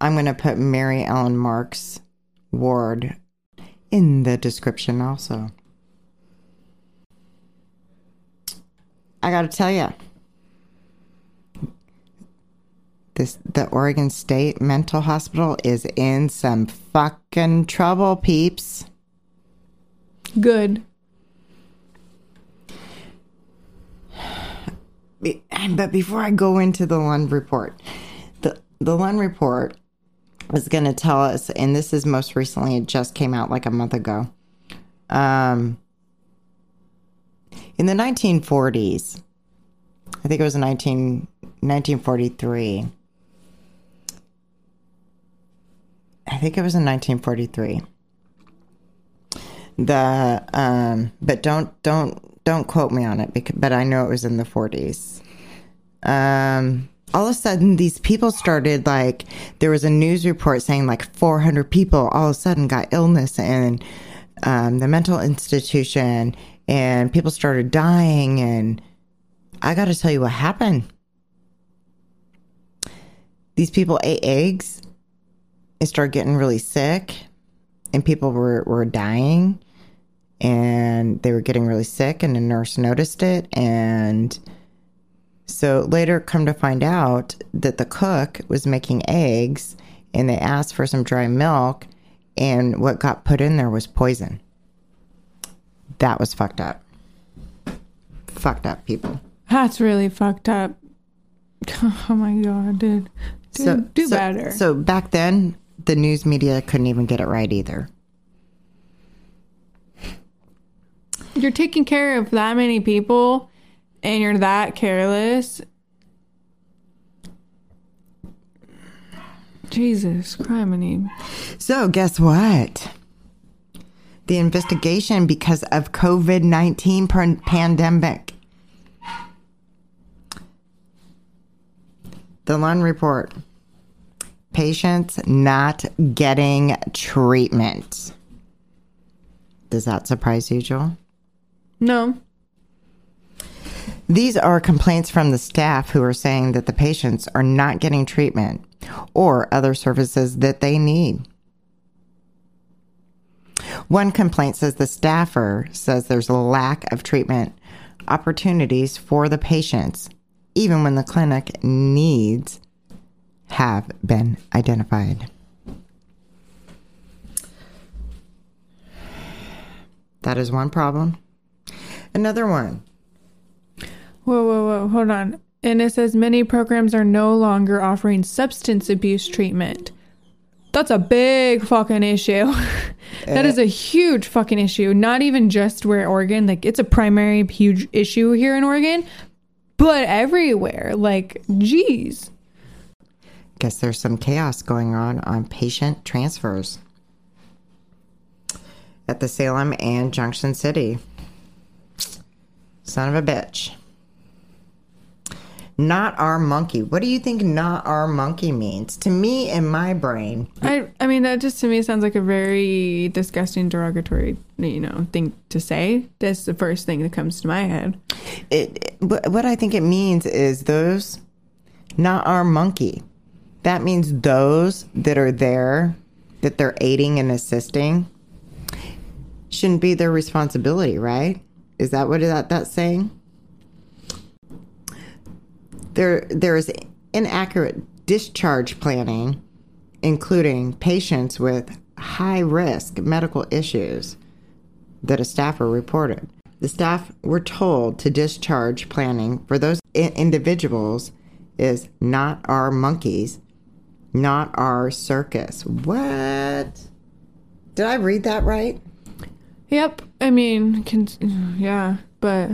I'm going to put Mary Ellen Mark's ward in the description also. I got to tell you, this the Oregon State Mental Hospital is in some fucking trouble, peeps. Good. But before I go into the Lund report, the the Lund report is going to tell us, and this is most recently, it just came out like a month ago. Um, in the 1940s, I think it was 19, 1943. I think it was in 1943. The um, but don't don't don't quote me on it because but I know it was in the 40s. Um, all of a sudden these people started like there was a news report saying like 400 people all of a sudden got illness in um, the mental institution and people started dying and i got to tell you what happened these people ate eggs and started getting really sick and people were, were dying and they were getting really sick and a nurse noticed it and so later, come to find out that the cook was making eggs and they asked for some dry milk, and what got put in there was poison. That was fucked up. Fucked up, people. That's really fucked up. Oh my god, dude. dude so, do so, better. So back then, the news media couldn't even get it right either. You're taking care of that many people and you're that careless, Jesus, criminy. So, guess what? The investigation because of COVID 19 pandemic. The Lund report patients not getting treatment. Does that surprise you, Joel? No. These are complaints from the staff who are saying that the patients are not getting treatment or other services that they need. One complaint says the staffer says there's a lack of treatment opportunities for the patients, even when the clinic needs have been identified. That is one problem. Another one. Whoa, whoa, whoa. Hold on. And it says many programs are no longer offering substance abuse treatment. That's a big fucking issue. that eh. is a huge fucking issue. Not even just where Oregon, like it's a primary huge issue here in Oregon, but everywhere. Like, geez. Guess there's some chaos going on on patient transfers at the Salem and Junction City. Son of a bitch. Not our monkey. What do you think not our monkey means? To me, in my brain, I I mean that just to me sounds like a very disgusting derogatory, you know, thing to say. That's the first thing that comes to my head. it, what what I think it means is those not our monkey. That means those that are there, that they're aiding and assisting, shouldn't be their responsibility, right? Is that what that that's saying? There there is inaccurate discharge planning, including patients with high risk medical issues that a staffer reported. The staff were told to discharge planning for those I- individuals is not our monkeys, not our circus. What? Did I read that right? Yep. I mean, can, yeah, but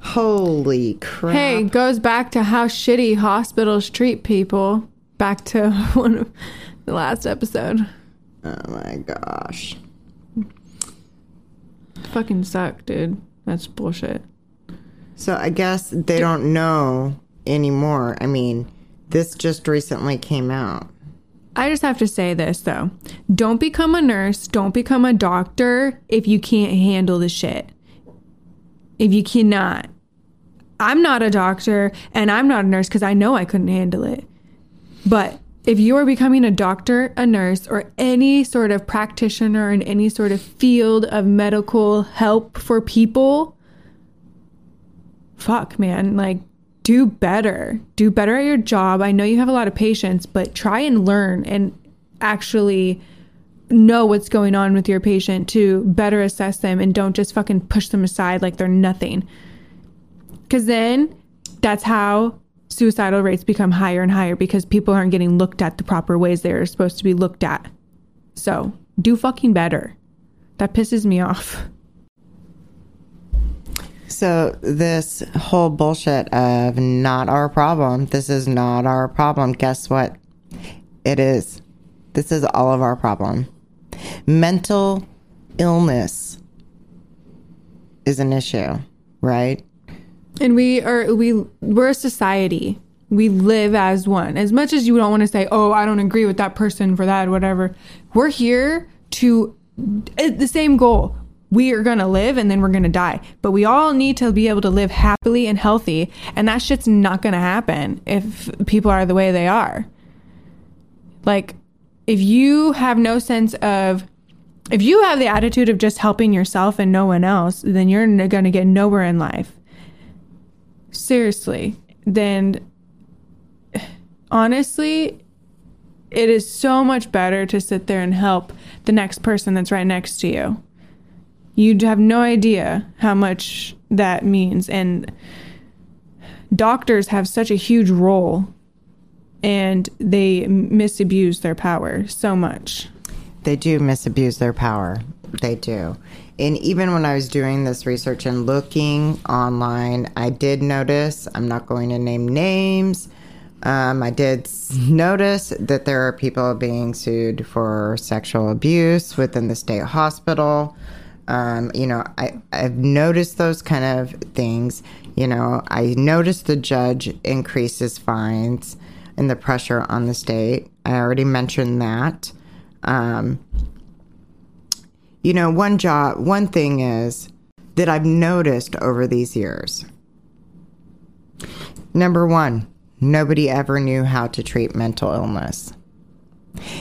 Holy crap. hey, goes back to how shitty hospitals treat people. Back to one of the last episode. Oh my gosh. Fucking suck, dude. That's bullshit. So I guess they don't know anymore. I mean, this just recently came out. I just have to say this though. Don't become a nurse, don't become a doctor if you can't handle the shit. If you cannot. I'm not a doctor and I'm not a nurse because I know I couldn't handle it. But if you are becoming a doctor, a nurse, or any sort of practitioner in any sort of field of medical help for people, fuck, man. Like, do better. Do better at your job. I know you have a lot of patience, but try and learn and actually know what's going on with your patient to better assess them and don't just fucking push them aside like they're nothing. Because then that's how suicidal rates become higher and higher because people aren't getting looked at the proper ways they're supposed to be looked at. So do fucking better. That pisses me off. So this whole bullshit of not our problem, this is not our problem. Guess what? It is. This is all of our problem. Mental illness is an issue, right? And we are we we're a society. We live as one. As much as you don't want to say, "Oh, I don't agree with that person for that," whatever. We're here to eh, the same goal. We are gonna live and then we're gonna die. But we all need to be able to live happily and healthy, and that shit's not gonna happen if people are the way they are. Like, if you have no sense of if you have the attitude of just helping yourself and no one else, then you're going to get nowhere in life seriously, then honestly, it is so much better to sit there and help the next person that's right next to you. You have no idea how much that means. And doctors have such a huge role and they misabuse their power so much. They do misabuse their power. They do. And even when I was doing this research and looking online, I did notice, I'm not going to name names, um, I did notice that there are people being sued for sexual abuse within the state hospital. Um, you know, I, I've noticed those kind of things. You know, I noticed the judge increases fines and the pressure on the state. I already mentioned that. Um, you know, one job, one thing is that I've noticed over these years. Number one, nobody ever knew how to treat mental illness.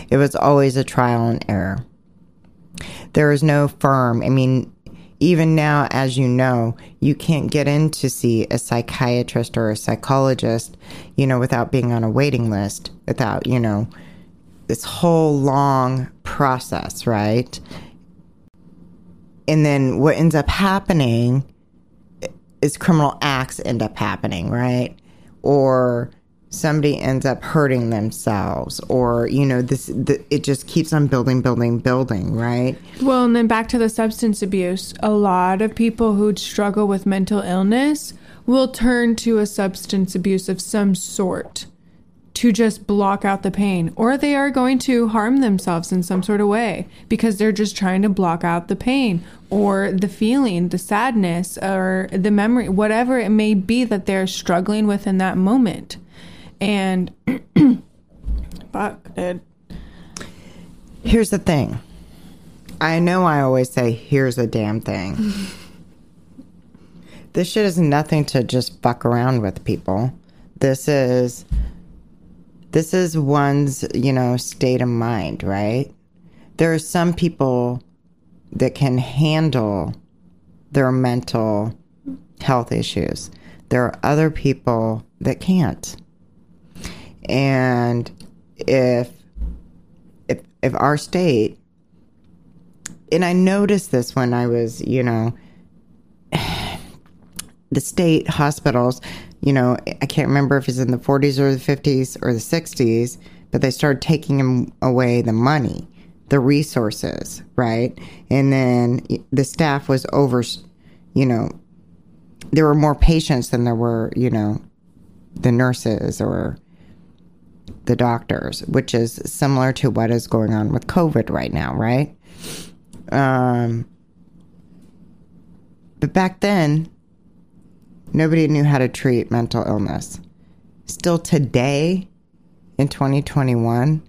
It was always a trial and error. There is no firm. I mean, even now, as you know, you can't get in to see a psychiatrist or a psychologist, you know, without being on a waiting list, without, you know, this whole long process, right? And then what ends up happening is criminal acts end up happening, right? Or somebody ends up hurting themselves or you know this the, it just keeps on building building building right Well, and then back to the substance abuse. A lot of people who struggle with mental illness will turn to a substance abuse of some sort to just block out the pain, or they are going to harm themselves in some sort of way because they're just trying to block out the pain or the feeling, the sadness, or the memory, whatever it may be that they're struggling with in that moment. And fuck, dude. here's the thing. I know i always say here's a damn thing. This shit is nothing to just fuck around with people. This is this is one's you know state of mind right? There are some people that can handle their mental health issues. There are other people that can't and if if if our state and I noticed this when I was, you know, the state hospitals, you know, I can't remember if it's in the 40s or the 50s or the 60s, but they started taking away the money, the resources, right? And then the staff was over, you know, there were more patients than there were, you know, the nurses or the doctors, which is similar to what is going on with COVID right now, right? Um, but back then, nobody knew how to treat mental illness. Still today, in 2021,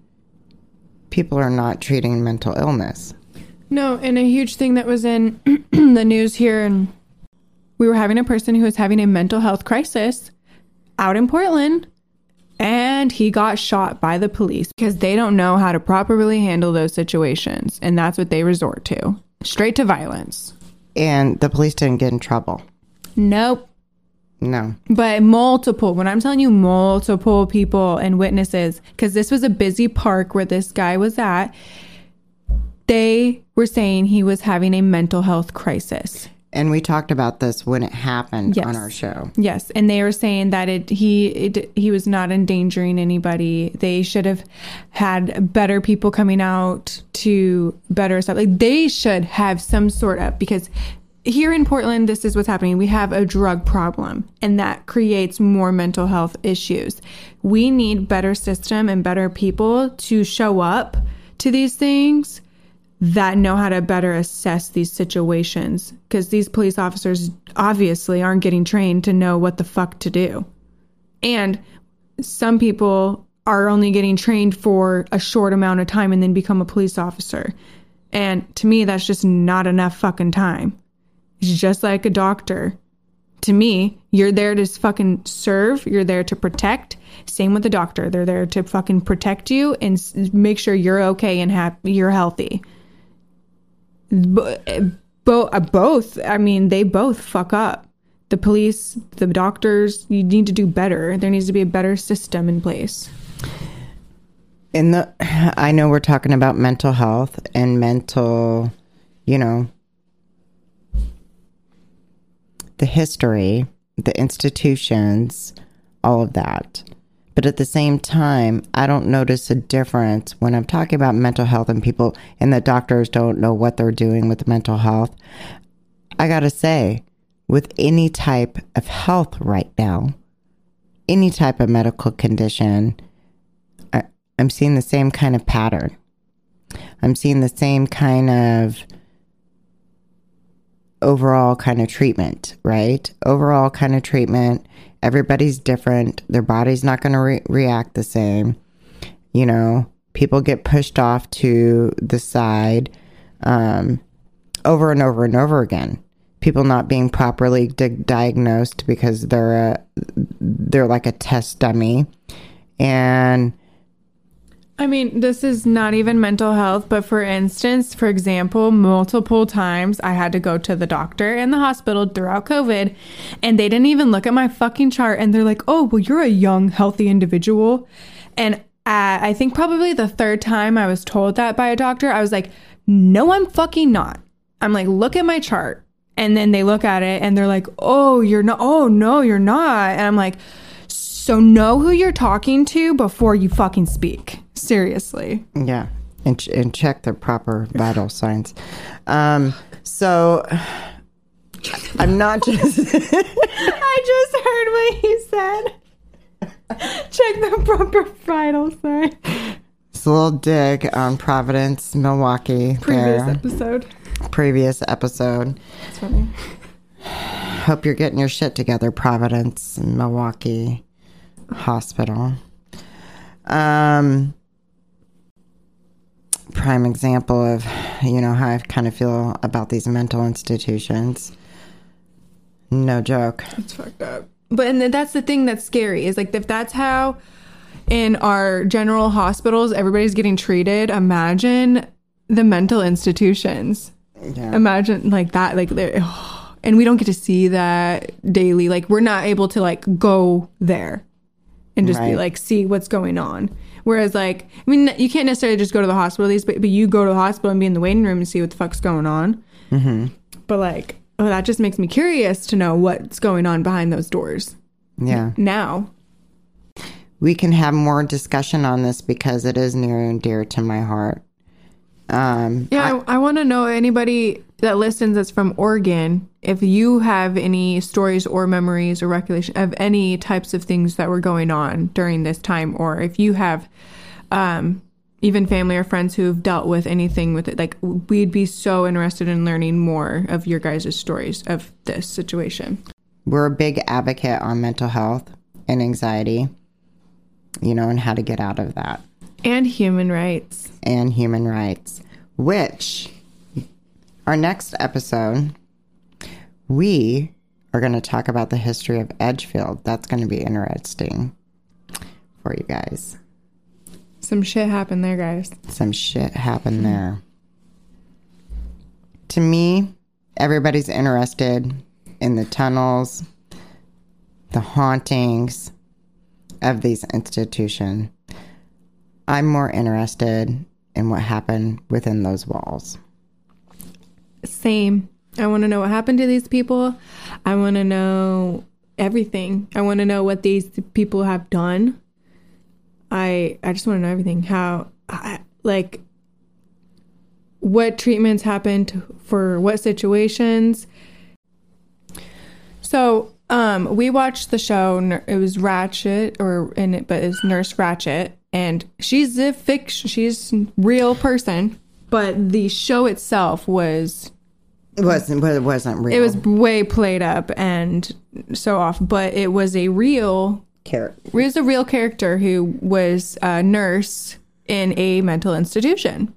people are not treating mental illness. No, and a huge thing that was in the news here, and we were having a person who was having a mental health crisis out in Portland, and he got shot by the police because they don't know how to properly handle those situations, and that's what they resort to straight to violence. And the police didn't get in trouble. Nope. No. But multiple, when I'm telling you multiple people and witnesses, because this was a busy park where this guy was at, they were saying he was having a mental health crisis. And we talked about this when it happened Yes. on our show. Yes, and they were saying that it he it, he was not endangering anybody. They should have had better people coming out to better stuff. Like they should have some sort of because here in Portland, this is what's happening. We have a drug problem, and that creates more mental health issues. We need better system and better people to show up to these things that know how to better assess these situations because these police officers obviously aren't getting trained to know what the fuck to do. And some people are only getting trained for a short amount of time and then become a police officer. And to me, that's just not enough fucking time. It's just like a doctor. To me, you're there to fucking serve, you're there to protect. Same with the doctor. They're there to fucking protect you and make sure you're okay and happy, you're healthy bo- bo- uh, both. I mean they both fuck up. The police the doctors you need to do better. There needs to be a better system in place. In the i know we're talking about mental health and mental you know the history the institutions all of that but at the same time i don't notice a difference when i'm talking about mental health and people and the doctors don't know what they're doing with mental health i gotta say with any type of health right now any type of medical condition I, I'm seeing the same kind of pattern. I'm seeing the same kind of overall kind of treatment, right? Overall kind of treatment. Everybody's different. Their body's not going to re- react the same. You know, people get pushed off to the side um, over and over and over again. People not being properly di- diagnosed because they're a, they're like a test dummy, and I mean, this is not even mental health, but for instance, for example, multiple times I had to go to the doctor and the hospital throughout COVID, and they didn't even look at my fucking chart and they're like, oh, well, you're a young, healthy individual. And I think probably the third time I was told that by a doctor, I was like, no, I'm fucking not. I'm like, look at my chart. And then they look at it and they're like, oh, you're not. Oh, no, you're not. And I'm like, so know who you're talking to before you fucking speak. Seriously. Yeah. And, ch- and check the proper vital signs. Um, so I'm not just. I just heard what you said. Check the proper vital sign. It's a little dig on Providence, Milwaukie. Previous there. episode. Previous episode. That's funny. Hope you're getting your shit together, Providence, Milwaukie Hospital. Um, prime example of, you know, how I kind of feel about these mental institutions. No joke. It's fucked up. But and that's the thing that's scary is like if that's how in our general hospitals everybody's getting treated, imagine the mental institutions. Yeah. Imagine like that like they're and we don't get to see that daily. Like we're not able to like go there and just be like see what's going on. Whereas like I mean you can't necessarily just go to the hospital these but, but you go to the hospital and be in the waiting room and see what the fuck's going on. Mm-hmm. But like oh that just makes me curious to know what's going on behind those doors Yeah. now. We can have more discussion on this because it is near and dear to my heart. Um, Yeah, I, I want to know anybody that listens that's from Oregon if you have any stories or memories or recollection of any types of things that were going on during this time, or if you have um, even family or friends who've dealt with anything with it. Like, we'd be so interested in learning more of your guys' stories of this situation. we're a big advocate on mental health and anxiety, you know, and how to get out of that. And human rights. and human rights, which our next episode, we are going to talk about the history of Edgefield. That's going to be interesting for you guys. Some shit happened there, guys. Some shit happened there. To me, everybody's interested in the tunnels, the hauntings of these institutions. I'm more interested in what happened within those walls. Same. I want to know what happened to these people. I want to know everything. I want to know what these people have done. I I just want to know everything. How I, like what treatments happened for what situations. So, um, we watched the show. It was Ratched, or in it, but it's Nurse Ratched, and she's a fiction. She's real person, but the show itself was It wasn't, but it wasn't real. it was way played up and so off, but it was a real character. it was a real character who was a nurse in a mental institution.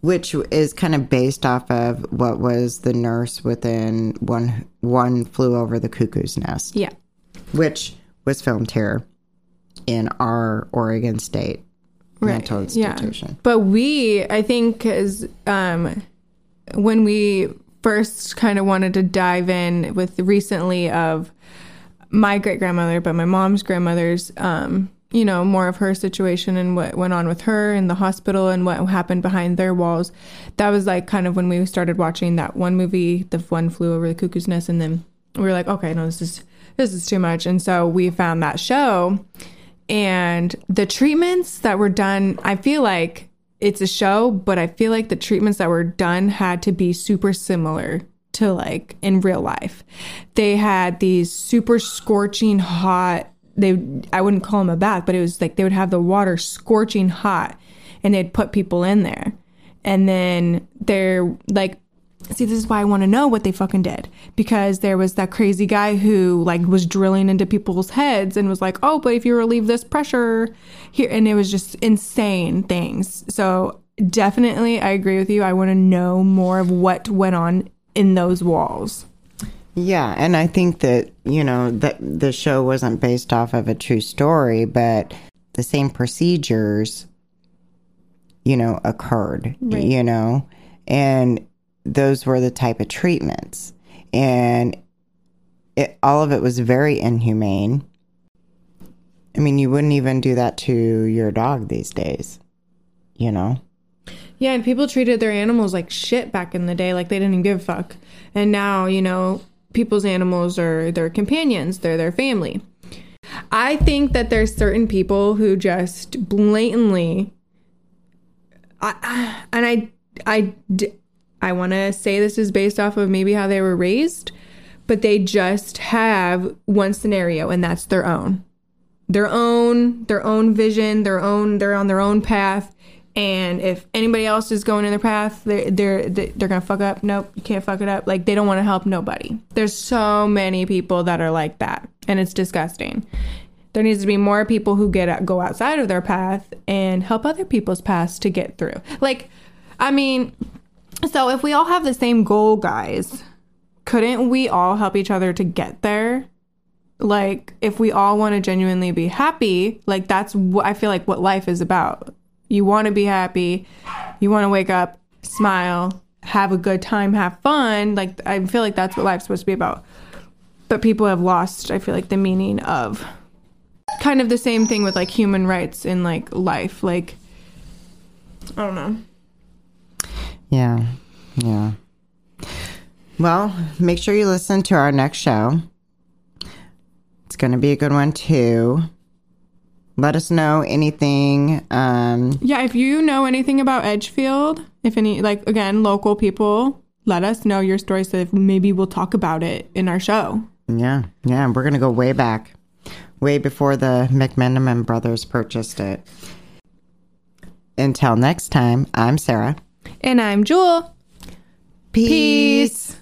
which is kind of based off of what was the nurse within one one flew over the cuckoo's nest, Yeah. which was filmed here in our Oregon State mental institution. But we, I think, is um, when we first kind of wanted to dive in with recently of my great grandmother, but my mom's grandmother's, um, you know, more of her situation and what went on with her in the hospital and what happened behind their walls. That was like kind of when we started watching that one movie, The One Flew Over the Cuckoo's Nest, and then we were like, okay, no, this is this is too much, and so we found that show and the treatments that were done i feel like it's a show but i feel like the treatments that were done had to be super similar to like in real life. They had these super scorching hot they i wouldn't call them a bath but it was like they would have the water scorching hot and they'd put people in there. And then they're like See, this is why I want to know what they fucking did because there was that crazy guy who like was drilling into people's heads and was like, "Oh, but if you relieve this pressure here," and it was just insane things. So definitely, I agree with you. I want to know more of what went on in those walls. Yeah, and I think that, you know, that the show wasn't based off of a true story, but the same procedures you know, occurred, Right. you know, and those were the type of treatments. And it, all of it was very inhumane. I mean, you wouldn't even do that to your dog these days, you know? Yeah, and people treated their animals like shit back in the day, like they didn't give a fuck. And now, you know, people's animals are their companions, they're their family. I think that there's certain people who just blatantly I, and I I I want to say this is based off of maybe how they were raised, but they just have one scenario and that's their own. Their own their own vision, their own they're on their own path and if anybody else is going in their path, they're they're they're gonna fuck up. Nope, you can't fuck it up. Like they don't want to help nobody. There's so many people that are like that, and it's disgusting. There needs to be more people who get go outside of their path and help other people's paths to get through. Like, I mean, so if we all have the same goal, guys, couldn't we all help each other to get there? Like, if we all want to genuinely be happy, like that's what I feel like what life is about. You want to be happy, you want to wake up, smile, have a good time, have fun. Like, I feel like that's what life's supposed to be about. But people have lost, I feel like, the meaning of kind of the same thing with like human rights in like life. Like, I don't know. Yeah. Yeah. Well, make sure you listen to our next show. It's going to be a good one too. Let us know anything. Um, Yeah, if you know anything about Edgefield, if any, like, again, local people, let us know your story so if maybe we'll talk about it in our show. yeah. Yeah. We're going to go way back, way before the McMenamin brothers purchased it. Until next time, I'm Sarah. And I'm Jewel. Peace.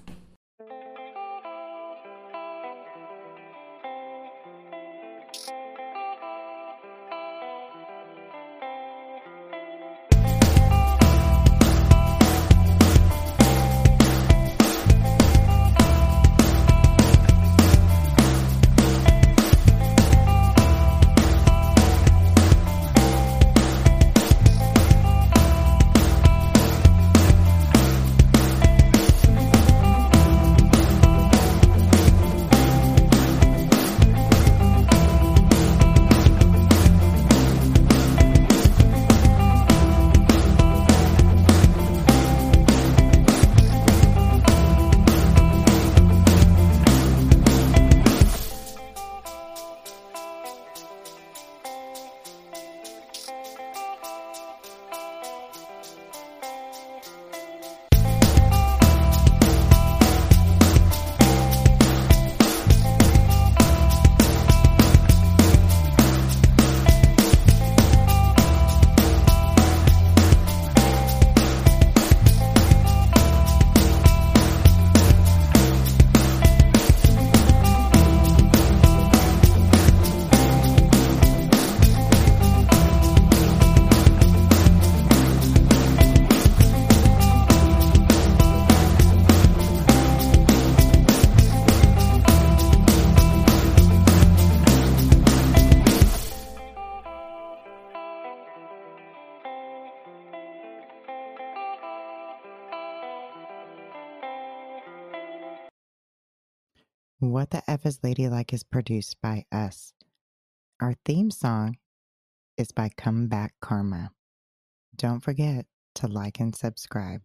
What the F is Ladylike is produced by us. Our theme song is by Come Back Karma. Don't forget to like and subscribe.